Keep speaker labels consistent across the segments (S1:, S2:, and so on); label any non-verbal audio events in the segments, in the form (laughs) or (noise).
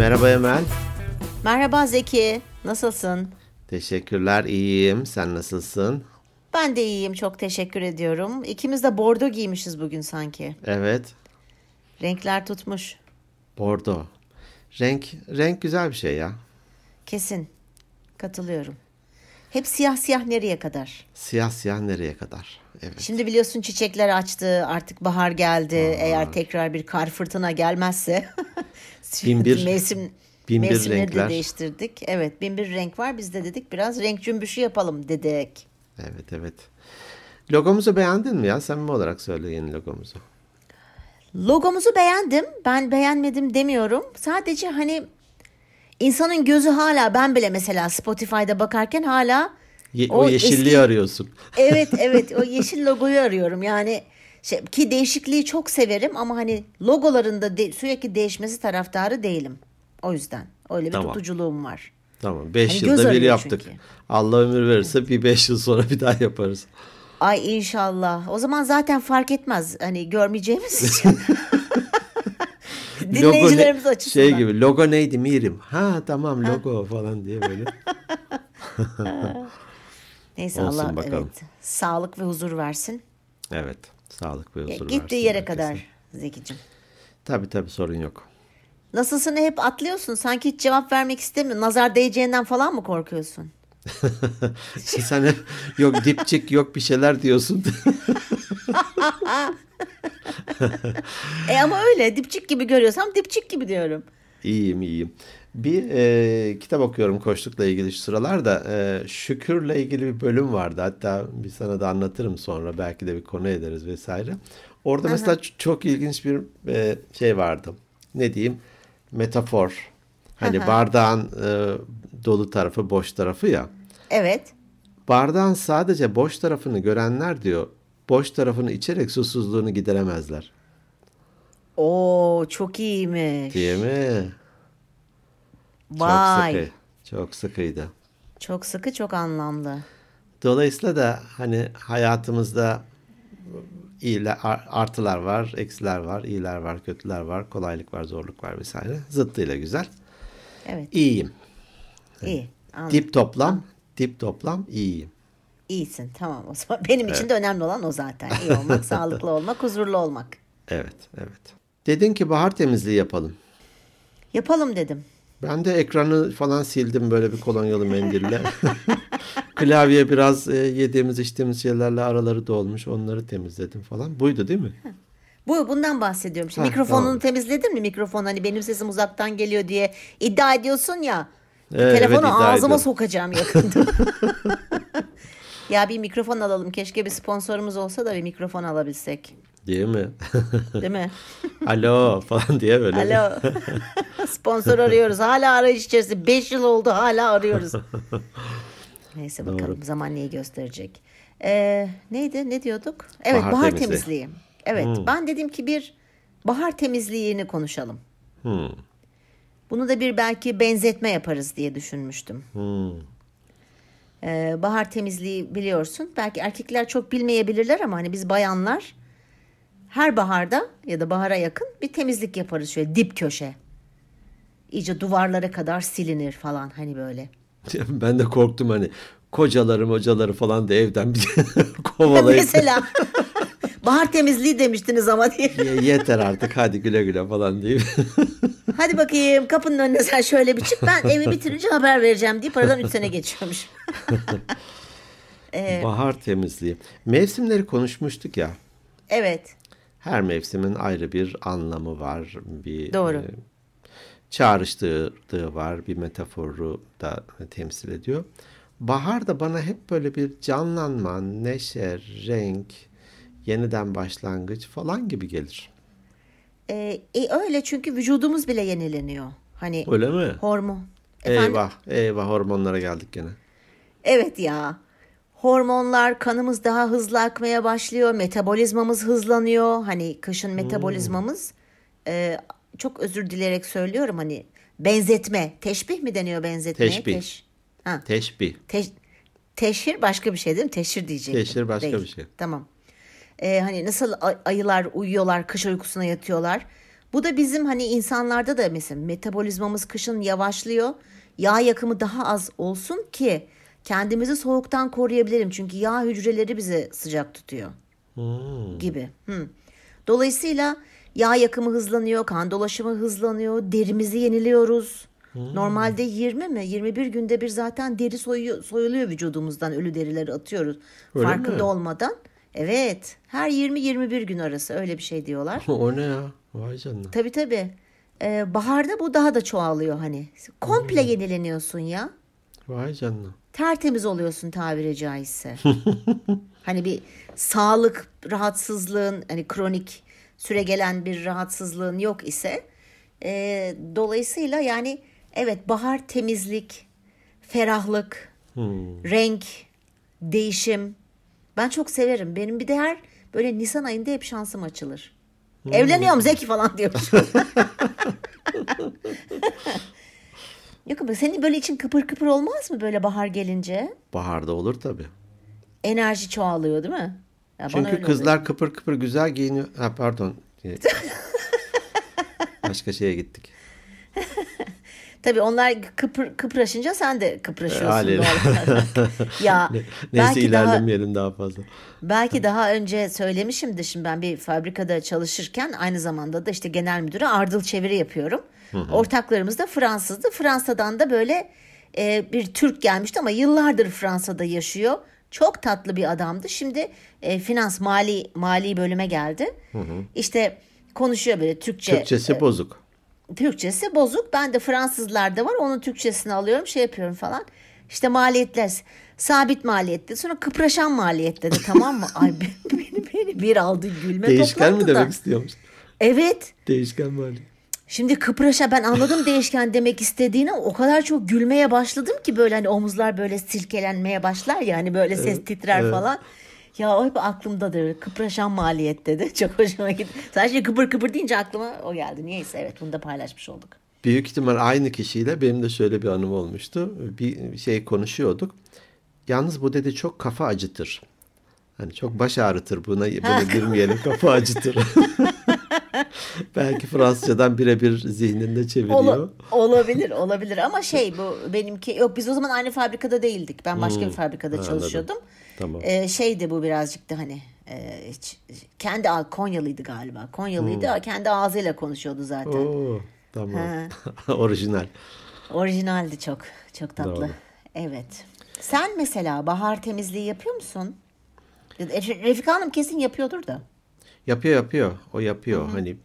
S1: Merhaba Emel.
S2: Merhaba Zeki. Nasılsın?
S1: Teşekkürler, iyiyim. Sen nasılsın?
S2: Ben de iyiyim. Çok teşekkür ediyorum. İkimiz de bordo giymişiz bugün sanki.
S1: Evet,
S2: Renkler tutmuş.
S1: bordo. Renk, renk güzel bir şey ya.
S2: Kesin. Katılıyorum. Hep siyah siyah nereye kadar?
S1: Siyah siyah nereye kadar? Evet.
S2: Şimdi biliyorsun çiçekler açtı. Artık bahar geldi. Eğer tekrar bir kar fırtına gelmezse. (laughs) (laughs)
S1: Bin bir-
S2: mevsim
S1: bin bir renkler.
S2: de değiştirdik. Evet, bin bir renk var. Biz de dedik biraz renk cümbüşü yapalım dedik.
S1: Evet, evet. Logomuzu beğendin mi ya? Samimi olarak söyle yeni logomuzu.
S2: Logomuzu beğendim. Ben beğenmedim demiyorum. Sadece hani insanın gözü hala ben bile mesela Spotify'da bakarken hala
S1: Ye- o, yeşilliği
S2: eski-
S1: arıyorsun. (laughs)
S2: Evet (laughs) evet o yeşil logoyu arıyorum. Yani şey, ki değişikliği çok severim ama hani logolarında de- sürekli değişmesi taraftarı değilim. O yüzden öyle bir
S1: Tamam.
S2: tutuculuğum var.
S1: Tamam, 5
S2: Hani
S1: yılda bir yaptık.
S2: çünkü.
S1: Allah ömür verirse bir 5 yıl sonra bir daha yaparız.
S2: Ay inşallah. O zaman zaten fark etmez. Hani görmeyeceğimiz (laughs) için. Dinleyicilerimiz
S1: Logo ne-
S2: açısından.
S1: Şey gibi, logo neydi Mirim? Ha tamam logo falan diye böyle. (laughs)
S2: Neyse
S1: Olsun
S2: Allah
S1: bakalım.
S2: evet sağlık ve huzur versin.
S1: Evet, sağlık ve huzur
S2: Gittiği
S1: versin
S2: yere
S1: herkese.
S2: kadar Zekicim.
S1: Tabii tabii sorun yok.
S2: Nasılsın hep atlıyorsun. Sanki hiç cevap vermek istemiyorsun. Nazar değeceğinden falan mı korkuyorsun? (laughs)
S1: Sen hep yok dipçik yok bir şeyler diyorsun. (laughs)
S2: E ama öyle dipçik gibi görüyorsam dipçik gibi diyorum.
S1: iyiyim iyiyim. Bir e, kitap okuyorum koçlukla ilgili şu sıralarda. E, şükürle ilgili bir bölüm vardı. Hatta bir sana da anlatırım sonra. Belki de bir konu ederiz vesaire. Orada mesela ç- çok ilginç bir e, şey vardı. Ne diyeyim? Metafor. Hani bardağın e, dolu tarafı boş tarafı ya.
S2: Evet.
S1: Bardağın sadece boş tarafını görenler diyor. Boş tarafını içerek susuzluğunu gideremezler.
S2: Oo çok iyiymiş.
S1: Değil mi?
S2: Vay.
S1: Çok sıkı. Çok sıkıydı.
S2: Çok sıkı çok anlamlı.
S1: Dolayısıyla da hani hayatımızda iyiler, ar- artılar var, eksiler var, iyiler var, kötüler var, kolaylık var, zorluk var vesaire. Zıttıyla güzel.
S2: Evet
S1: İyiyim.
S2: İyi. Anladım.
S1: Dip toplam, dip toplam iyiyim.
S2: İyisin tamam o zaman. (laughs) Benim için de önemli olan o zaten. İyi olmak, (laughs) sağlıklı olmak, huzurlu olmak.
S1: Evet, evet. Dedin ki bahar temizliği yapalım.
S2: Yapalım dedim.
S1: Ben de ekranı falan sildim böyle bir kolonyalı mendille. (laughs) Klavye biraz e, yediğimiz içtiğimiz şeylerle araları dolmuş. Onları temizledim falan. Buydu değil mi?
S2: Bu bundan bahsediyorum. Şimdi
S1: Ha,
S2: mikrofonunu
S1: tamam.
S2: temizledin mi? Mikrofon hani benim sesim uzaktan geliyor diye iddia ediyorsun ya.
S1: Ee, evet,
S2: telefonu
S1: iddia
S2: ağzıma
S1: ediyorum.
S2: sokacağım yakında. (laughs) ya bir mikrofon alalım. Keşke bir sponsorumuz olsa da bir mikrofon alabilsek.
S1: Değil mi?
S2: Değil mi? (laughs)
S1: Alo falan diye böyle.
S2: Alo. (laughs) Sponsor arıyoruz. Hala arayış içerisinde. 5 yıl oldu hala arıyoruz. Neyse bakalım zaman neyi gösterecek. Ee, neydi? Ne diyorduk? Evet
S1: Bahar
S2: bahar,
S1: temizliği.
S2: temizliği. Evet ben dedim ki bir bahar temizliğini konuşalım.
S1: Hmm,
S2: Bunu da bir belki benzetme yaparız diye düşünmüştüm.
S1: hmm.
S2: Ee, bahar temizliği biliyorsun. Belki erkekler çok bilmeyebilirler ama hani biz bayanlar her baharda ya da bahara yakın bir temizlik yaparız şöyle dip köşe. İyice duvarlara kadar silinir falan hani böyle. (laughs)
S1: Ben de korktum hani kocaları hocaları falan da evden bir (laughs) kovalayıp
S2: Mesela (laughs) bahar temizliği demiştiniz ama diye.
S1: "Ye- yeter artık hadi güle güle falan deyip.
S2: Hadi bakayım kapının önüne sen şöyle bir çık ben evi bitirince haber vereceğim deyip aradan 3 sene geçiyormuş. (laughs)
S1: Bahar temizliği. Mevsimleri konuşmuştuk ya.
S2: Evet
S1: Her mevsimin ayrı bir anlamı var. Bir
S2: Doğru.
S1: e, çağrıştırdığı var. Bir metaforu da temsil ediyor. Bahar da bana hep böyle bir canlanma, neşe, renk, yeniden başlangıç falan gibi gelir.
S2: Ee, e, öyle çünkü vücudumuz bile yenileniyor. Hani
S1: Öyle mi?
S2: hormon. Efendim?
S1: Eyvah, eyvah hormonlara geldik gene.
S2: Evet ya. Hormonlar kanımız daha hızlı akmaya başlıyor. Metabolizmamız hızlanıyor. Hani kışın metabolizmamız e, çok özür dileyerek söylüyorum hani benzetme. Teşbih mi deniyor benzetmeye?
S1: Teşbih.
S2: Teş- ha,
S1: Teşbih.
S2: teş- teşhir başka bir şey değil mi? Teşhir diyecektim.
S1: Teşhir başka
S2: Değil.
S1: bir şey.
S2: Tamam. Ee, hani nasıl ay- ayılar uyuyorlar, kış uykusuna yatıyorlar. Bu da bizim hani insanlarda da mesela metabolizmamız kışın yavaşlıyor. Yağ yakımı daha az olsun ki kendimizi soğuktan koruyabilirim. Çünkü yağ hücreleri bizi sıcak tutuyor
S1: Hmm.
S2: gibi. Hı. Dolayısıyla yağ yakımı hızlanıyor, kan dolaşımı hızlanıyor, derimizi yeniliyoruz. Normalde 20 mi 21 günde bir zaten deri soyuyor, soyuluyor vücudumuzdan ölü derileri atıyoruz.
S1: Öyle
S2: Farkında
S1: mi?
S2: olmadan. Evet her 20-21 gün arası öyle bir şey diyorlar. (laughs)
S1: o ne ya? Vay canına.
S2: Tabii tabii. Ee, baharda bu daha da çoğalıyor hani. Komple yenileniyorsun ya.
S1: Vay canına.
S2: Tertemiz oluyorsun tabiri caizse. (laughs) hani bir sağlık rahatsızlığın hani kronik süre gelen bir rahatsızlığın yok ise e, dolayısıyla yani evet bahar temizlik, ferahlık,
S1: Hmm.
S2: renk, değişim. Ben çok severim. Benim bir de her böyle Nisan ayında hep şansım açılır. Evleniyorum Zeki falan diyormuş. (laughs) Yok ama senin böyle için kıpır kıpır olmaz mı böyle bahar gelince?
S1: Baharda olur tabii.
S2: Enerji çoğalıyor değil mi? Ya
S1: Çünkü kızlar kıpır kıpır güzel giyiniyor. Ha pardon. (laughs) Başka şeye gittik. (laughs)
S2: Tabii onlar kıpır, kıpraşınca sen de kıpraşıyorsun. Olarak. (laughs) ya
S1: Neyse
S2: belki daha,
S1: ilerlemeyelim daha fazla.
S2: belki daha önce söylemişimdir. Şimdi ben bir fabrikada çalışırken aynı zamanda da işte genel müdüre ardıl çeviri yapıyorum. Ortaklarımız da Fransızdı. Fransa'dan da böyle e, bir Türk gelmişti ama yıllardır Fransa'da yaşıyor. Çok tatlı bir adamdı. Şimdi e, finans mali mali bölüme geldi. İşte konuşuyor böyle Türkçe.
S1: Türkçesi bozuk.
S2: Türkçesi bozuk. Ben de Fransızlarda var. Onun Türkçesini alıyorum. Şey yapıyorum falan. İşte maliyetler sabit maliyette. Sonra kıpraşan maliyet dedi (laughs) tamam mı? Ay beni, beni, beni bir aldı gülme
S1: Değişken mi demek istiyormuş?
S2: Evet.
S1: Değişken mali.
S2: Şimdi kıpraşa ben anladım değişken demek istediğini o kadar çok gülmeye başladım ki böyle hani omuzlar böyle silkelenmeye başlar ya hani böyle ses titrer
S1: evet.
S2: falan. Ya o hep aklımdadır. Kıpraşan maliyet dedi. (laughs) Çok hoşuma gitti. Sadece kıpır kıpır deyince aklıma o geldi. Niyeyse evet bunu da paylaşmış olduk.
S1: Büyük ihtimal aynı kişiyle benim de şöyle bir anım olmuştu. Bir şey konuşuyorduk. Yalnız bu dedi çok kafa acıtır. Hani çok baş ağrıtır buna böyle girmeyelim kafa acıtır. (laughs) (laughs) Belki Fransızcadan birebir zihninde çeviriyor.
S2: Ola- olabilir olabilir ama şey bu benimki yok biz o zaman aynı fabrikada değildik. Ben başka bir fabrikada
S1: Hmm. anladım.
S2: çalışıyordum.
S1: Tamam.
S2: Ee, şeydi bu birazcık da hani e, hiç- kendi Konyalıydı galiba. Konyalıydı kendi ağzıyla konuşuyordu zaten.
S1: Hmm. Oo, tamam. (laughs) Orijinal.
S2: Orijinaldi çok çok tatlı.
S1: Doğru.
S2: Evet. Sen mesela bahar temizliği yapıyor musun? Re- Refika Hanım kesin yapıyordur da.
S1: Yapıyor yapıyor. O yapıyor. Hani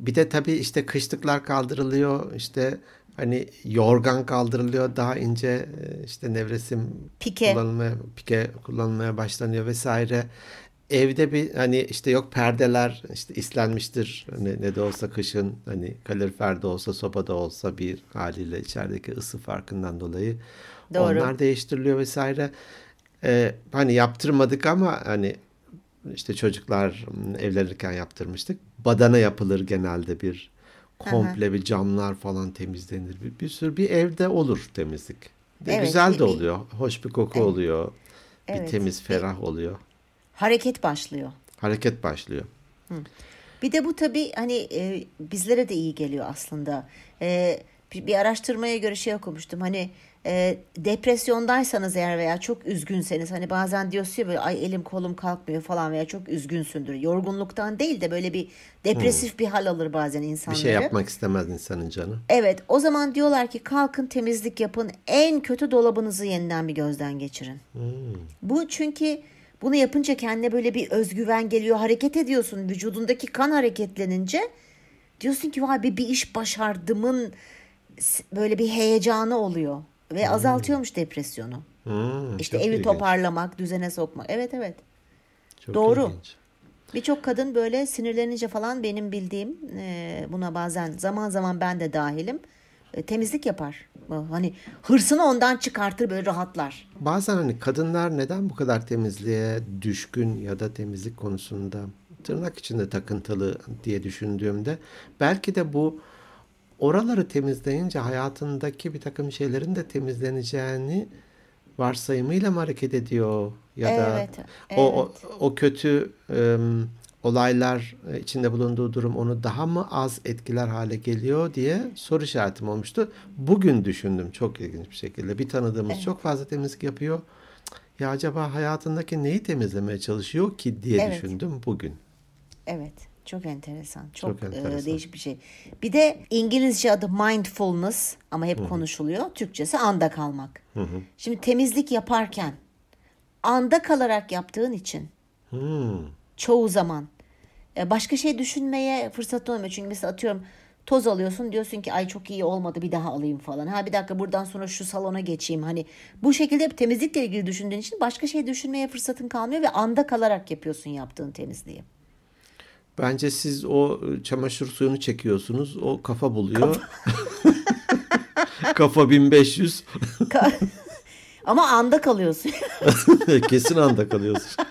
S1: bir de tabii işte kışlıklar kaldırılıyor. İşte hani yorgan kaldırılıyor. Daha ince e, işte nevresim
S2: Pike.
S1: kullanılmaya pike kullanılmaya başlanıyor vesaire. Evde bir hani işte yok perdeler işte islenmiştir. Hani ne de olsa kışın hani kalorifer de olsa soba da olsa bir haliyle içerideki ısı farkından dolayı
S2: Doğru.
S1: onlar değiştiriliyor vesaire. Ee, hani yaptırmadık ama hani işte çocuklar evlenirken yaptırmıştık. Badana yapılır genelde bir komple bir camlar falan temizlenir. Bir, bir sürü bir evde olur temizlik. De
S2: Evet,
S1: güzel de oluyor. Hoş bir koku oluyor. Bir
S2: Evet,
S1: temiz,
S2: bir-
S1: ferah oluyor.
S2: Hareket başlıyor.
S1: Hareket başlıyor.
S2: Bir de bu tabii hani e, bizlere de iyi geliyor aslında. E, bir, bir araştırmaya göre şey okumuştum. Hani e, depresyondaysanız eğer veya çok üzgünseniz hani bazen diyorsun ya böyle ay elim kolum kalkmıyor falan veya çok üzgünsündür. Yorgunluktan değil de böyle bir depresif bir hal alır bazen
S1: Bir
S2: insanları.
S1: şey yapmak istemez insanın canı.
S2: Evet o zaman diyorlar ki kalkın temizlik yapın en kötü dolabınızı yeniden bir gözden geçirin. Bu çünkü bunu yapınca kendine böyle bir özgüven geliyor hareket ediyorsun vücudundaki kan hareketlenince diyorsun ki vay bir, bir iş başardımın böyle bir heyecanı oluyor ve azaltıyormuş depresyonu.
S1: Hmm,
S2: İşte evi
S1: ilginç.
S2: toparlamak, düzene sokmak. Evet evet.
S1: Çok
S2: Doğru.
S1: ilginç.
S2: Birçok kadın böyle sinirlenince falan benim bildiğim e, buna bazen zaman zaman ben de dahilim e, temizlik yapar. Hani hırsını ondan çıkartır böyle rahatlar.
S1: Bazen hani kadınlar neden bu kadar temizliğe düşkün ya da temizlik konusunda tırnak içinde takıntılı diye düşündüğümde belki de bu oraları temizleyince hayatındaki bir takım şeylerin de temizleneceğini varsayımıyla mı hareket ediyor ya da
S2: Evet,
S1: o, o, o kötü em, olaylar içinde bulunduğu durum onu daha mı az etkiler hale geliyor diye soru işaretim olmuştu. Bugün düşündüm çok ilginç bir şekilde. Bir tanıdığımız çok fazla temizlik yapıyor. Ya acaba hayatındaki neyi temizlemeye çalışıyor ki diye
S2: Evet.
S1: düşündüm bugün.
S2: Evet. Çok enteresan. Çok,
S1: Çok
S2: e,
S1: enteresan.
S2: değişik bir şey. Bir de İngilizce adı mindfulness ama hep konuşuluyor. Türkçesi anda kalmak. Şimdi temizlik yaparken anda kalarak yaptığın için
S1: Hmm.
S2: çoğu zaman e, başka şey düşünmeye fırsat olmuyor. Çünkü mesela atıyorum toz alıyorsun diyorsun ki ay çok iyi olmadı bir daha alayım falan. Ha bir dakika buradan sonra şu salona geçeyim. Hani bu şekilde hep temizlikle ilgili düşündüğün için başka şey düşünmeye fırsatın kalmıyor ve anda kalarak yapıyorsun yaptığın temizliği.
S1: Bence siz o e, çamaşır suyunu çekiyorsunuz. O kafa buluyor. kafa (laughs) 1500.
S2: Ka- (laughs) Ama anda kalıyorsun. (laughs)
S1: Kesin anda kalıyorsun.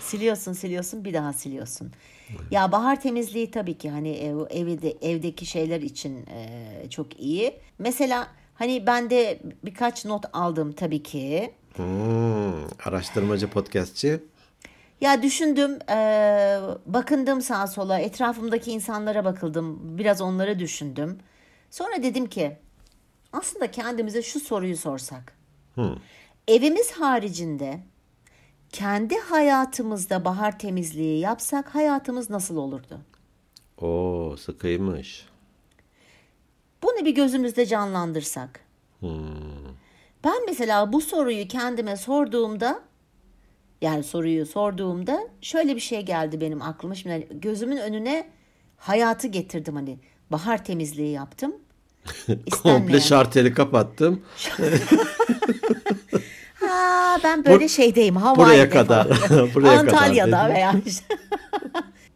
S2: siliyorsun siliyorsun bir daha siliyorsun. Ya bahar temizliği tabii ki hani ev, evde evdeki şeyler için e, çok iyi. Mesela hani ben de birkaç not aldım tabii ki.
S1: Hmm, araştırmacı podcastçi.
S2: Ya düşündüm, e, bakındım sağa sola, etrafımdaki insanlara bakıldım, biraz onları düşündüm. Sonra dedim ki, aslında kendimize şu soruyu sorsak. Evimiz haricinde kendi hayatımızda bahar temizliği yapsak hayatımız nasıl olurdu?
S1: Oo sıkıymış.
S2: Bunu bir gözümüzde canlandırsak. Ben mesela bu soruyu kendime sorduğumda yani soruyu sorduğumda şöyle bir şey geldi benim aklıma. Şimdi hani gözümün önüne hayatı getirdim hani. Bahar temizliği yaptım. (laughs)
S1: Komple şarteli kapattım. (laughs)
S2: Ha, ben böyle şeydeyim. Hawaii'de
S1: buraya kadar. (laughs) Buraya kadar
S2: Antalya'da
S1: dedin.
S2: veya işte.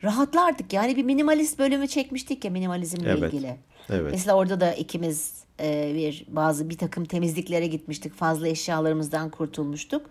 S2: Rahatlardık yani bir minimalist bölümü çekmiştik ya minimalizmle
S1: Evet,
S2: ilgili.
S1: evet.
S2: Mesela orada da ikimiz e, bir bazı bir takım temizliklere gitmiştik. Fazla eşyalarımızdan kurtulmuştuk.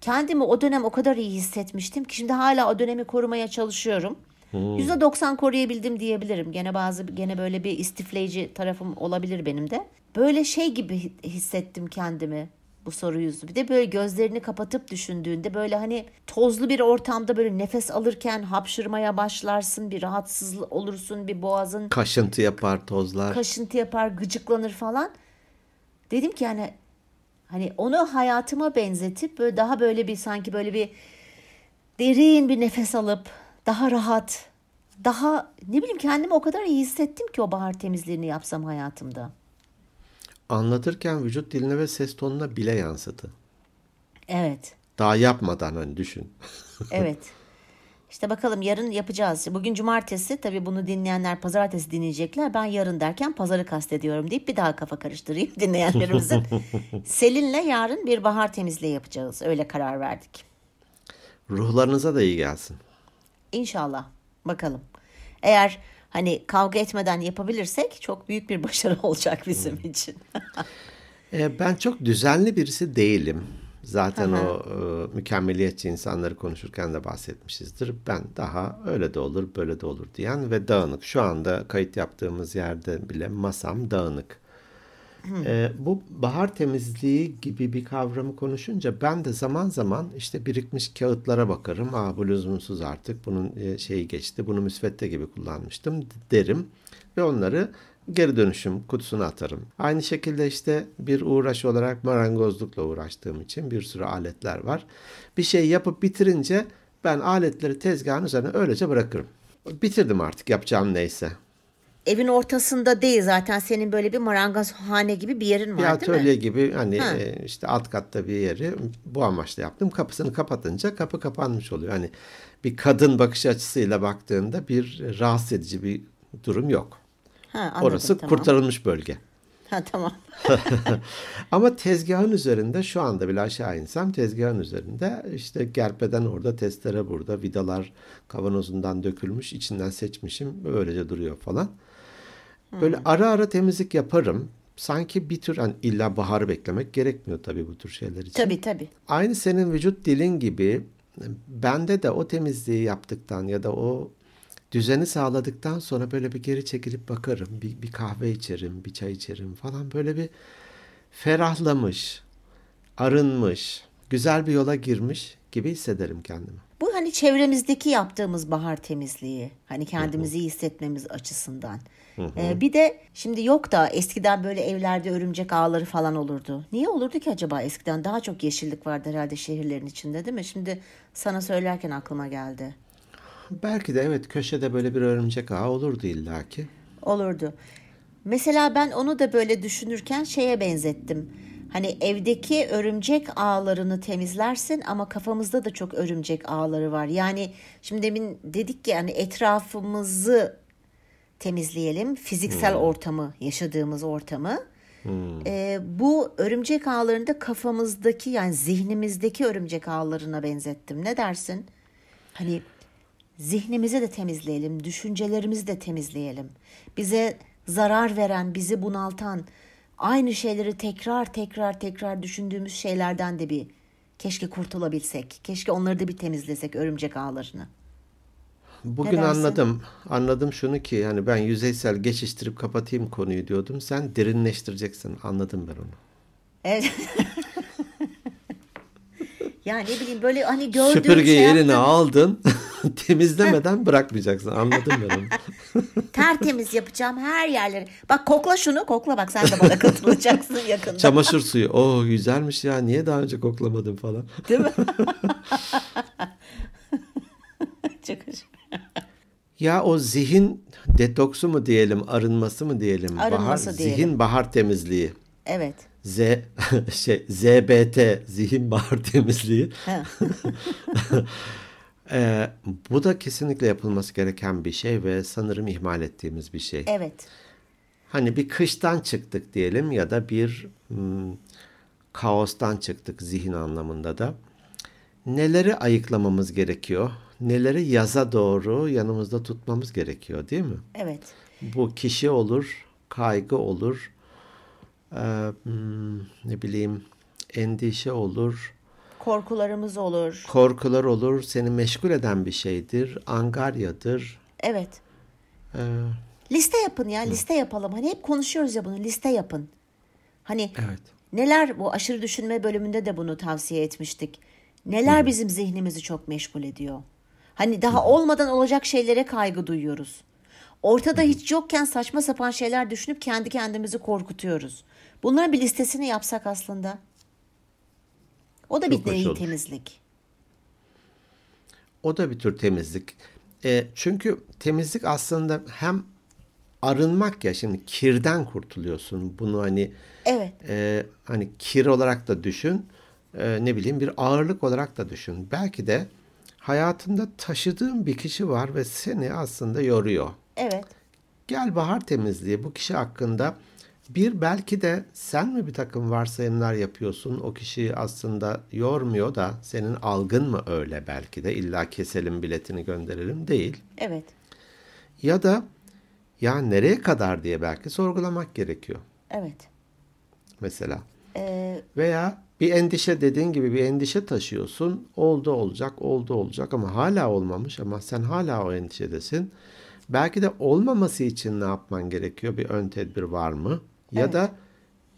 S2: Kendimi o dönem o kadar iyi hissetmiştim ki şimdi hala o dönemi korumaya çalışıyorum.
S1: Hmm.
S2: Yüzde 90 koruyabildim diyebilirim. Gene bazı gene böyle bir istifleyici tarafım olabilir benim de. Böyle şey gibi hi- hissettim kendimi bu soruyu. Bir de böyle gözlerini kapatıp düşündüğünde böyle hani tozlu bir ortamda böyle nefes alırken hapşırmaya başlarsın, bir rahatsız olursun, bir boğazın
S1: Kaşıntı yapar tozlar.
S2: kaşıntı yapar, gıcıklanır falan. Dedim ki yani hani onu hayatıma benzetip böyle daha böyle bir sanki böyle bir derin bir nefes alıp daha rahat, daha ne bileyim kendimi o kadar iyi hissettim ki o bahar temizliğini yapsam hayatımda.
S1: Anlatırken vücut diline ve ses tonuna bile yansıtı.
S2: Evet.
S1: Daha yapmadan hani düşün.
S2: Evet. İşte bakalım yarın yapacağız. Bugün cumartesi tabii bunu dinleyenler pazartesi dinleyecekler. Ben yarın derken pazarı kastediyorum deyip bir daha kafa karıştırayım (laughs) dinleyenlerimizin. (laughs) Selin'le yarın bir bahar temizliği yapacağız. Öyle karar verdik.
S1: Ruhlarınıza da iyi gelsin.
S2: İnşallah. Bakalım. Eğer hani kavga etmeden yapabilirsek çok büyük bir başarı (laughs) olacak bizim için.
S1: E, ben çok düzenli birisi değilim. Zaten o e, mükemmeliyetçi insanları konuşurken de bahsetmişizdir. Ben daha öyle de olur, böyle de olur diyen ve dağınık. Şu anda kayıt yaptığımız yerde bile masam dağınık. E, bu bahar temizliği gibi bir kavramı konuşunca ben de zaman zaman işte birikmiş kağıtlara bakarım. Aa bu lüzumsuz artık. Bunun e, şeyi geçti. Bunu müsvedde gibi kullanmıştım derim ve onları geri dönüşüm kutusuna atarım. Aynı şekilde işte bir uğraş olarak marangozlukla uğraştığım için bir sürü aletler var. Bir şey yapıp bitirince ben aletleri tezgahın üzerine öylece bırakırım. Bitirdim artık yapacağım neyse.
S2: Evin ortasında değil zaten senin böyle bir marangozhane gibi bir yerin var
S1: Bir
S2: değil
S1: atölye
S2: mi?
S1: gibi hani
S2: Ha.
S1: e, işte alt katta bir yeri bu amaçla yaptım. Kapısını kapatınca kapı kapanmış oluyor. Hani bir kadın bakış açısıyla baktığında bir rahatsız edici bir durum yok.
S2: Ha, anladım,
S1: Orası
S2: tamam.
S1: kurtarılmış bölge.
S2: Ha tamam. (laughs)
S1: Ama tezgahın üzerinde şu anda bile aşağı insem tezgahın üzerinde işte gerpeden orada testere burada vidalar kavanozundan dökülmüş içinden seçmişim öylece duruyor falan. Böyle ara ara temizlik yaparım. Sanki bir tür hani illa baharı beklemek gerekmiyor tabii bu tür şeyler için.
S2: Tabii tabii.
S1: Aynı senin vücut dilin gibi bende de o temizliği yaptıktan ya da o düzeni sağladıktan sonra böyle bir geri çekilip bakarım. Bir, bir kahve içerim, bir çay içerim falan. Böyle bir ferahlamış, arınmış, güzel bir yola girmiş gibi hissederim kendimi.
S2: Bu hani çevremizdeki yaptığımız bahar temizliği. Hani kendimizi iyi hissetmemiz açısından. Ee, bir de şimdi yok da eskiden böyle evlerde örümcek ağları falan olurdu. Niye olurdu ki acaba eskiden? Daha çok yeşillik vardı herhalde şehirlerin içinde değil mi? Şimdi sana söylerken aklıma geldi.
S1: Belki de evet köşede böyle bir örümcek ağı olurdu illaki.
S2: Olurdu. Mesela ben onu da böyle düşünürken şeye benzettim. Hani evdeki örümcek ağlarını temizlersin ama kafamızda da çok örümcek ağları var. Yani şimdi demin dedik ki yani etrafımızı temizleyelim. Fiziksel ortamı, yaşadığımız ortamı. Ee, bu örümcek ağlarını da kafamızdaki yani zihnimizdeki örümcek ağlarına benzettim. Ne dersin? Hani zihnimizi de temizleyelim, düşüncelerimizi de temizleyelim. Bize zarar veren, bizi bunaltan, aynı şeyleri tekrar tekrar tekrar düşündüğümüz şeylerden de bir keşke kurtulabilsek. Keşke onları da bir temizlesek örümcek ağlarını.
S1: Bugün anladım. Anladım şunu ki yani ben yüzeysel geçiştirip kapatayım konuyu diyordum. Sen derinleştireceksin. Anladım ben onu.
S2: Evet. (laughs) ya ne bileyim böyle hani gördüğüm
S1: Süpürgeyi
S2: şey
S1: eline
S2: yaptım.
S1: aldın. (laughs) temizlemeden bırakmayacaksın. Anladım ben onu. (laughs)
S2: tertemiz yapacağım her yerleri. Bak kokla şunu kokla bak sen de bana katılacaksın (laughs) yakında.
S1: Çamaşır suyu. Oo güzelmiş ya. Niye daha önce koklamadım falan.
S2: Değil mi? Çok hoş.
S1: Ya o zihin detoksu mu diyelim, arınması mı diyelim?
S2: Arınması
S1: bahar,
S2: diyelim.
S1: Zihin bahar temizliği.
S2: Evet.
S1: Z şey ZBT zihin bahar temizliği. Ee, bu da kesinlikle yapılması gereken bir şey ve sanırım ihmal ettiğimiz bir şey.
S2: Evet.
S1: Hani bir kıştan çıktık diyelim ya da bir hmm, kaostan çıktık zihin anlamında da. Neleri ayıklamamız gerekiyor? Neleri yaza doğru yanımızda tutmamız gerekiyor değil mi?
S2: Evet.
S1: Bu kişi olur, kaygı olur, ee, hmm, ne bileyim endişe olur,
S2: Korkularımız olur.
S1: korkular olur, seni meşgul eden bir şeydir, angaryadır.
S2: Evet.
S1: Ee,
S2: Liste yapın ya. Liste yapalım. Hani hep konuşuyoruz ya bunu. Liste yapın. Hani
S1: evet.
S2: neler bu aşırı düşünme bölümünde de bunu tavsiye etmiştik. Neler bizim zihnimizi çok meşgul ediyor. Hani daha olmadan olacak şeylere kaygı duyuyoruz. Ortada hiç yokken saçma sapan şeyler düşünüp kendi kendimizi korkutuyoruz. Bunların bir listesini yapsak aslında. O da bir
S1: Çok
S2: nevi temizlik.
S1: O da bir tür temizlik. E, çünkü temizlik aslında hem arınmak ya şimdi kirden kurtuluyorsun. Bunu hani
S2: Evet.
S1: e, hani kir olarak da düşün. e, ne bileyim bir ağırlık olarak da düşün. Belki de hayatında taşıdığın bir kişi var ve seni aslında yoruyor.
S2: Evet.
S1: Gel bahar temizliği bu kişi hakkında bir belki de sen mi bir takım varsayımlar yapıyorsun o kişiyi aslında yormuyor da senin algın mı öyle belki de illa keselim biletini gönderelim değil.
S2: Evet.
S1: Ya da ya nereye kadar diye belki sorgulamak gerekiyor
S2: Evet.
S1: mesela.
S2: Ee,
S1: Veya bir endişe dediğin gibi bir endişe taşıyorsun. Oldu olacak, oldu olacak ama hala olmamış ama sen hala o endişedesin. Belki de olmaması için ne yapman gerekiyor? Bir ön tedbir var mı? Ya
S2: Evet.
S1: da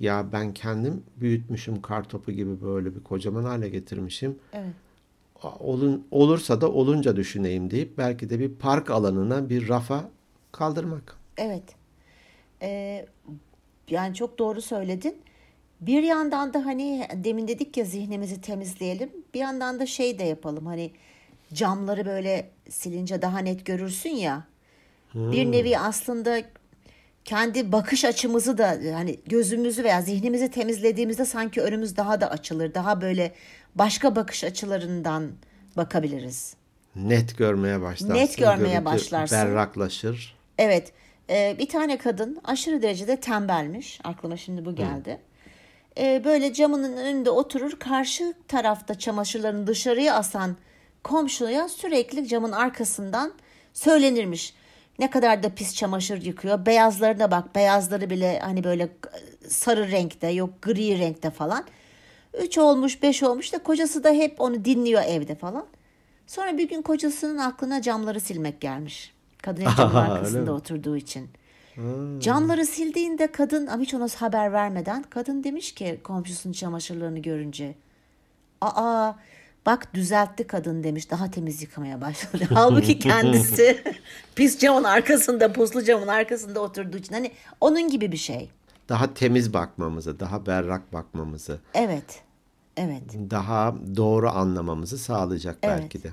S1: ya ben kendim büyütmüşüm kartopu gibi böyle bir kocaman hale getirmişim.
S2: evet.
S1: Olun, olursa da olunca düşüneyim deyip belki de bir park alanına bir rafa kaldırmak.
S2: Evet. Ee, yani çok doğru söyledin. Bir yandan da hani demin dedik ya zihnimizi temizleyelim. Bir yandan da şey de yapalım. Hani camları böyle silince daha net görürsün ya. Bir nevi aslında kendi bakış açımızı da hani gözümüzü veya zihnimizi temizlediğimizde sanki önümüz daha da açılır. Daha böyle başka bakış açılarından bakabiliriz.
S1: Net görmeye başlarsın.
S2: Net görmeye
S1: görüntü
S2: başlarsın.
S1: Berraklaşır.
S2: Evet. e, bir tane kadın aşırı derecede tembelmiş. Aklıma şimdi bu geldi. E, böyle camının önünde oturur. Karşı tarafta çamaşırlarını dışarıya asan komşuya sürekli camın arkasından söylenirmiş. Ne kadar da pis çamaşır yıkıyor. Beyazlarına bak. Beyazları bile hani böyle sarı renkte yok gri renkte falan. Üç olmuş beş olmuş da kocası da hep onu dinliyor evde falan. Sonra bir gün kocasının aklına camları silmek gelmiş. Kadın (laughs) camın arkasında oturduğu için. Camları sildiğinde kadın ama hiç ona haber vermeden kadın demiş ki komşusunun çamaşırlarını görünce. Aa Bak düzeltti kadın demiş daha temiz yıkamaya başladı. (laughs) Halbuki kendisi (laughs) pis camın arkasında puslu camın arkasında oturduğu için hani onun gibi bir şey.
S1: Daha temiz bakmamızı, daha berrak bakmamızı,
S2: Evet. Evet.
S1: daha doğru anlamamızı sağlayacak
S2: Evet.
S1: belki de.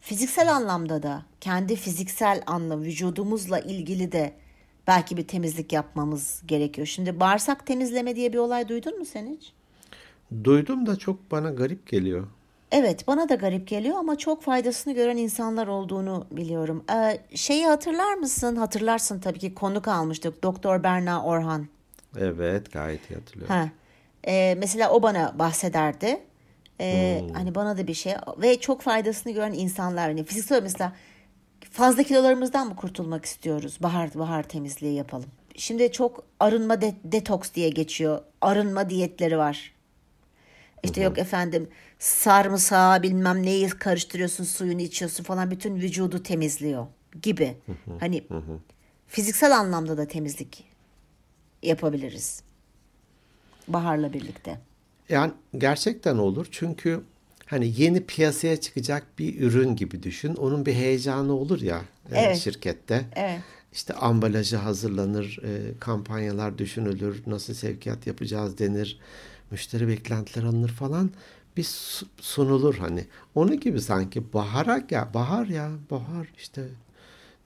S2: Fiziksel anlamda da kendi fiziksel anlam vücudumuzla ilgili de belki bir temizlik yapmamız gerekiyor. Şimdi bağırsak temizleme diye bir olay duydun mu sen hiç?
S1: Duydum da çok bana garip geliyor.
S2: Evet bana da garip geliyor ama çok faydasını gören insanlar olduğunu biliyorum. Ee, şeyi hatırlar mısın? Hatırlarsın tabii ki konuk almıştık Doktor Berna Orhan.
S1: Evet, gayet iyi hatırlıyorum.
S2: Ha. Ee, mesela o bana bahsederdi. Ee,
S1: Hmm.
S2: Hani bana da bir şey ve çok faydasını gören insanlar hani fiziksel mesela fazla kilolarımızdan mı kurtulmak istiyoruz? Bahar bahar temizliği yapalım. Şimdi çok arınma de- detoks diye geçiyor. Arınma diyetleri var. İşte yok efendim sarımsağı bilmem neyi karıştırıyorsun suyunu içiyorsun falan bütün vücudu temizliyor gibi. Hani fiziksel anlamda da temizlik yapabiliriz. Baharla birlikte.
S1: Yani gerçekten olur çünkü hani yeni piyasaya çıkacak bir ürün gibi düşün. Onun bir heyecanı olur ya e,
S2: Evet.
S1: şirkette.
S2: Evet.
S1: İşte ambalajı hazırlanır, e, kampanyalar düşünülür, nasıl sevkiyat yapacağız denir, müşteri beklentileri alınır falan. Bir su- sunulur hani. Onun gibi sanki bahara ya bahar ya bahar işte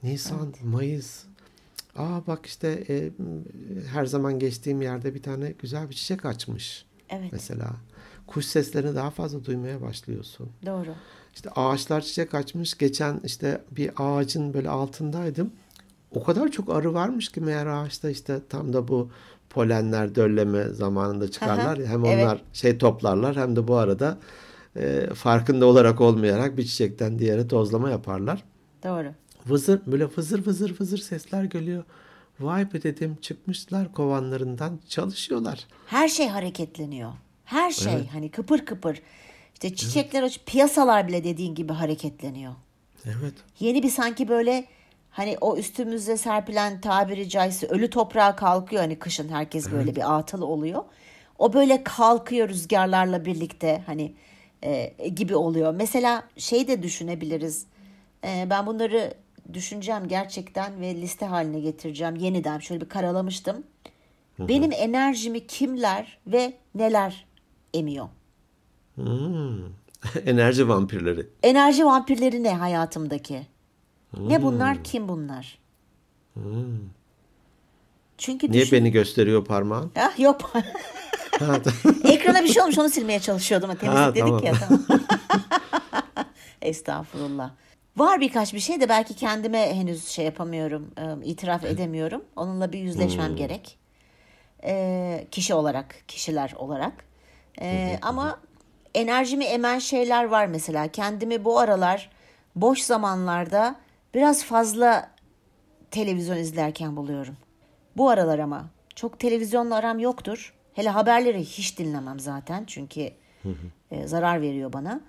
S1: Nisan, Mayıs. Aa bak işte e, her zaman geçtiğim yerde bir tane güzel bir çiçek açmış.
S2: Evet.
S1: Mesela kuş seslerini daha fazla duymaya başlıyorsun.
S2: Doğru.
S1: İşte ağaçlar çiçek açmış. Geçen işte bir ağacın böyle altındaydım. O kadar çok arı varmış ki meğer ağaçta işte tam da bu polenler dölleme zamanında çıkarlar ya. Hem
S2: evet.
S1: onlar şey toplarlar hem de bu arada e, farkında olarak olmayarak bir çiçekten diğere tozlama yaparlar.
S2: Doğru.
S1: Vızır böyle vızır vızır vızır sesler geliyor. Vay be dedim çıkmışlar kovanlarından çalışıyorlar.
S2: Her şey hareketleniyor. Her şey hani kıpır kıpır. İşte çiçekler aç, piyasalar bile dediğin gibi hareketleniyor.
S1: Evet.
S2: Yeni bir sanki böyle hani o üstümüze serpilen tabiri caizse ölü toprağa kalkıyor hani kışın herkes böyle bir atılı oluyor. O böyle kalkıyor rüzgarlarla birlikte hani e, gibi oluyor. Mesela şey de düşünebiliriz. E, ben bunları düşüneceğim gerçekten ve liste haline getireceğim. Yeniden şöyle bir karalamıştım. Benim enerjimi kimler ve neler emiyor?
S1: Hmm. (laughs) Enerji vampirleri.
S2: Enerji vampirleri ne hayatımdaki? Ne bunlar? Kim bunlar? Çünkü
S1: Niye
S2: düşün...
S1: beni gösteriyor parmağın?
S2: Ah, yok. (laughs) Ekrana bir şey olmuş onu silmeye çalışıyordum. Temizlik
S1: Ha,
S2: dedik
S1: tamam.
S2: ya. Tamam. (laughs) Estağfurullah. Var birkaç bir şey de belki kendime henüz şey yapamıyorum, e, itiraf edemiyorum. Onunla bir yüzleşmem gerek. E, kişi olarak, kişiler olarak. E, ama enerjimi emen şeyler var mesela. Kendimi bu aralar boş zamanlarda biraz fazla televizyon izlerken buluyorum. Bu aralar ama çok televizyonla aram yoktur. Hele haberleri hiç dinlemem zaten çünkü e, zarar veriyor bana.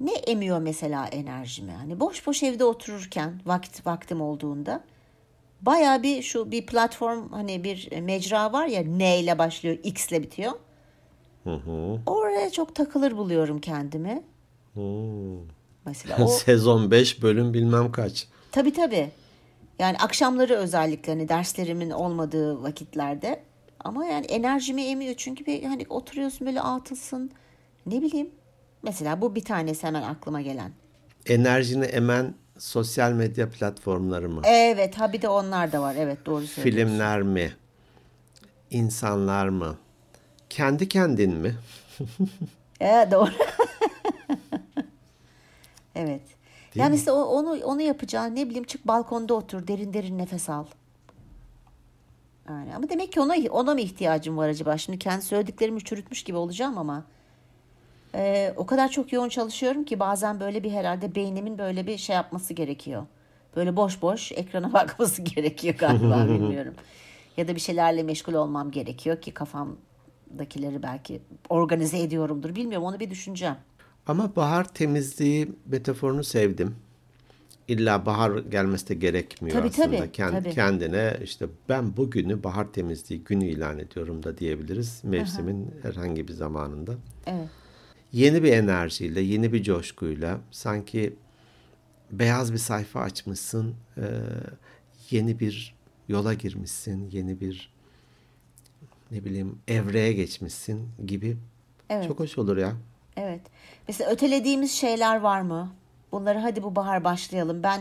S2: Ne emiyor mesela enerjimi? Hani boş boş evde otururken vakit vaktim olduğunda baya bir şu bir platform hani bir mecra var ya N ile başlıyor X ile bitiyor. Oraya çok takılır buluyorum kendimi. Mesela (laughs) o
S1: Sezon 5 bölüm bilmem kaç.
S2: Tabii tabii. Yani akşamları özellikle hani derslerimin olmadığı vakitlerde ama yani enerjimi emiyor çünkü bir hani oturuyorsun böyle atılsın ne bileyim mesela bu bir tanesi hemen aklıma gelen.
S1: Enerjini emen sosyal medya platformları mı?
S2: Evet ha bir de onlar da var evet doğru söylüyorsun.
S1: Filmler mi? İnsanlar mı? Kendi kendin mi? (laughs)
S2: Evet doğru. Evet. yani mesela o- onu onu yapacağın ne bileyim çık balkonda otur derin derin nefes al. Yani ama demek ki ona ona mı ihtiyacım var acaba? Şimdi kendi söylediklerimi çürütmüş gibi olacağım ama e, o kadar çok yoğun çalışıyorum ki bazen böyle bir herhalde beynimin böyle bir şey yapması gerekiyor. Böyle boş boş ekrana (laughs) bakması gerekiyor galiba (laughs) bilmiyorum. Ya da bir şeylerle meşgul olmam gerekiyor ki kafamdakileri belki organize ediyorumdur. Bilmiyorum onu bir düşüneceğim.
S1: Ama bahar temizliği metaforunu sevdim. İlla bahar gelmesi de gerekmiyor
S2: Tabii,
S1: aslında.
S2: tabii,
S1: Kend-
S2: tabii.
S1: Kendine işte ben bugünü bahar temizliği günü ilan ediyorum da diyebiliriz. Mevsimin herhangi bir zamanında.
S2: Evet.
S1: yeni bir enerjiyle, yeni bir coşkuyla sanki beyaz bir sayfa açmışsın, e, yeni bir yola girmişsin, yeni bir ne bileyim evreye geçmişsin gibi.
S2: Evet.
S1: Çok hoş olur ya.
S2: Evet. Mesela ötelediğimiz şeyler var mı? Bunları hadi bu bahar başlayalım. Ben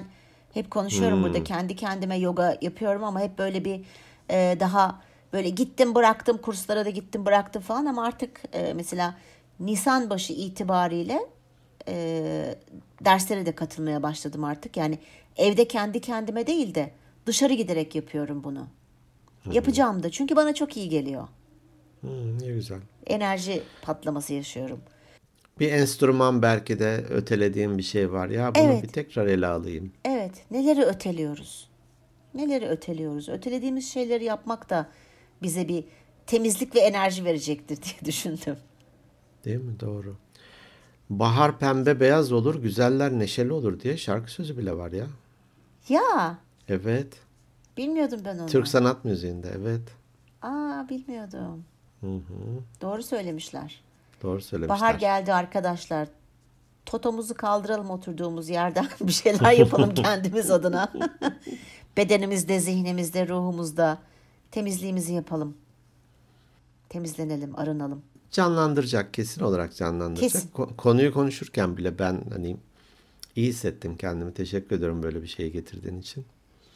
S2: hep konuşuyorum burada kendi kendime yoga yapıyorum ama hep böyle bir e, daha böyle gittim bıraktım kurslara da gittim bıraktım falan ama artık e, mesela Nisan başı itibariyle e, derslere de katılmaya başladım artık. Yani evde kendi kendime değil de dışarı giderek yapıyorum bunu. Yapacağım da çünkü bana çok iyi geliyor.
S1: Hmm, ne güzel.
S2: Enerji patlaması yaşıyorum.
S1: Bir enstrüman belki de ötelediğim bir şey var. Ya bunu
S2: Evet.
S1: bir tekrar ele alayım.
S2: Evet, neleri öteliyoruz? Neleri öteliyoruz? Ötelediğimiz şeyleri yapmak da bize bir temizlik ve enerji verecektir diye (laughs) düşündüm.
S1: Değil mi? Doğru. Bahar pembe beyaz olur, güzeller neşeli olur diye şarkı sözü bile var ya.
S2: Ya,
S1: Evet.
S2: bilmiyordum ben onu.
S1: Türk sanat müziğinde evet.
S2: Aa, bilmiyordum.
S1: Hı hı.
S2: Doğru söylemişler.
S1: Doğru söylemişler.
S2: Bahar geldi arkadaşlar. Totomuzu kaldıralım oturduğumuz yerden. (laughs) Bir şeyler yapalım (laughs) kendimiz adına. (laughs) Bedenimizde, zihnimizde, ruhumuzda temizliğimizi yapalım. Temizlenelim, arınalım.
S1: Canlandıracak, kesin olarak canlandıracak.
S2: Kesin.
S1: Ko- konuyu konuşurken bile ben hani iyi hissettim kendimi. Teşekkür ediyorum böyle bir şey getirdiğin için.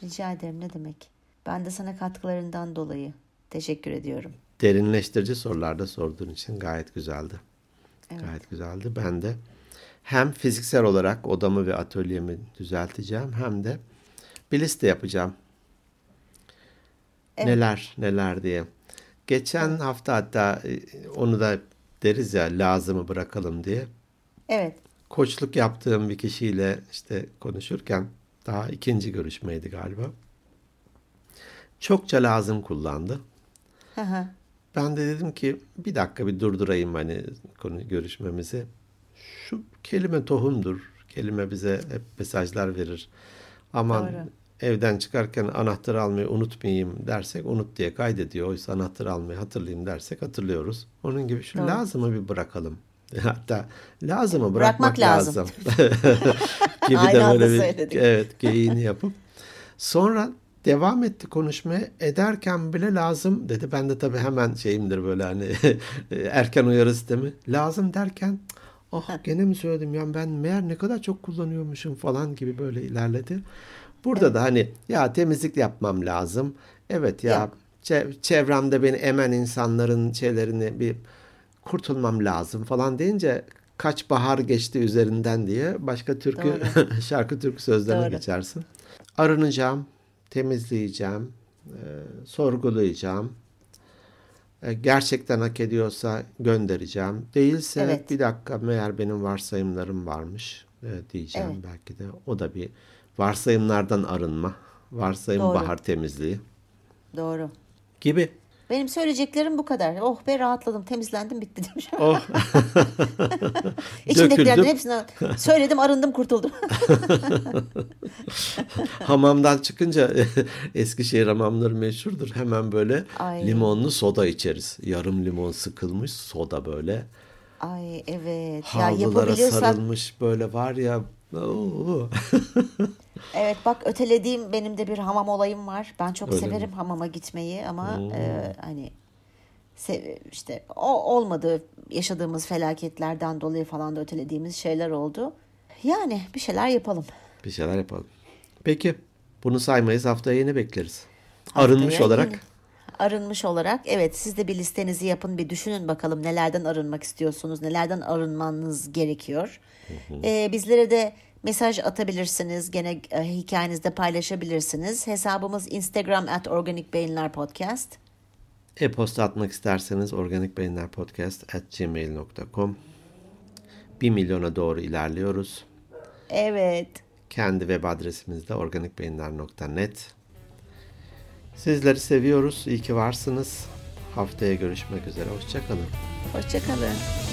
S2: Rica ederim ne demek. Ben de sana katkılarından dolayı teşekkür ediyorum.
S1: Derinleştirici sorularda sorduğun için gayet güzeldi. Gayet güzeldi. Ben de hem fiziksel olarak odamı ve atölyemi düzelteceğim hem de bir liste yapacağım. Neler neler diye. Geçen hafta hatta e, onu da deriz ya lazımı bırakalım diye.
S2: Evet.
S1: Koçluk yaptığım bir kişiyle işte konuşurken daha ikinci görüşmeydi galiba. Çokça lazım kullandı.
S2: Hı hı.
S1: Ben de dedim ki bir dakika bir durdurayım hani konu görüşmemizi. Şu kelime tohumdur. Kelime bize hep mesajlar verir. Aman
S2: Doğru.
S1: evden çıkarken anahtarı almayı unutmayayım dersek unut diye kaydediyor. Oysa anahtarı almayı hatırlayayım dersek hatırlıyoruz. Onun gibi şu
S2: Doğru.
S1: lazımı bir bırakalım. (laughs) Hatta lazımı
S2: Bırakmak
S1: bırakmak,
S2: lazım.
S1: lazım. (laughs) gibi
S2: Aynı
S1: de böyle bir
S2: söyledik.
S1: evet geyiğini yapıp sonra devam etti konuşmaya ederken bile lazım dedi. Ben de tabii hemen şeyimdir böyle hani (laughs) erken uyarı sistemi. Lazım derken oh gene mi söyledim ya ben meğer ne kadar çok kullanıyormuşum falan gibi böyle ilerledi. Burada da hani ya temizlik yapmam lazım. Evet ya
S2: Yap.
S1: çe- çevremde beni emen insanların şeylerini bir kurtulmam lazım falan deyince kaç bahar geçti üzerinden diye başka türkü (laughs) şarkı türkü sözlerine
S2: Doğru.
S1: geçersin. Arınacağım, temizleyeceğim, e, sorgulayacağım. E, gerçekten hak ediyorsa göndereceğim. Değilse
S2: Evet.
S1: bir dakika meğer benim varsayımlarım varmış e, diyeceğim
S2: Evet.
S1: belki de. O da bir varsayımlardan arınma, varsayım
S2: Doğru.
S1: bahar temizliği
S2: Doğru.
S1: gibi.
S2: Benim söyleyeceklerim bu kadar. Oh be rahatladım, temizlendim, bitti demiş.
S1: Oh (laughs) (laughs)
S2: İçimdekilerin
S1: Döküldüm.
S2: hepsini söyledim, arındım, kurtuldum. (laughs)
S1: hamamdan çıkınca Eskişehir hamamları meşhurdur. Hemen böyle
S2: Ay.
S1: limonlu soda içeriz. Yarım limon sıkılmış soda böyle.
S2: Ay evet. Ya
S1: Havlulara
S2: yapabiliyorsak
S1: sarılmış böyle var ya. oo.
S2: Evet bak ötelediğim benim de bir hamam olayım var. Ben çok
S1: Öyle
S2: severim hamama gitmeyi ama e, hani işte o olmadı yaşadığımız felaketlerden dolayı falan da ötelediğimiz şeyler oldu. Yani bir şeyler yapalım.
S1: bir şeyler yapalım. Peki bunu saymayız haftaya yeni bekleriz. Arınmış
S2: Haftaya
S1: olarak
S2: yeni- Arınmış olarak evet siz de bir listenizi yapın bir düşünün bakalım nelerden arınmak istiyorsunuz nelerden arınmanız gerekiyor. Ee, bizlere de mesaj atabilirsiniz gene e, hikayenizde paylaşabilirsiniz. Hesabımız Instagram at Organik Beyinler Podcast.
S1: e-posta atmak isterseniz organikbeyinlerpodcast at gmail.com 1 milyona doğru ilerliyoruz.
S2: Evet.
S1: Kendi web adresimizde organikbeyinler.net. Sizleri seviyoruz. İyi ki varsınız. Haftaya görüşmek üzere. Hoşçakalın.
S2: Hoşçakalın.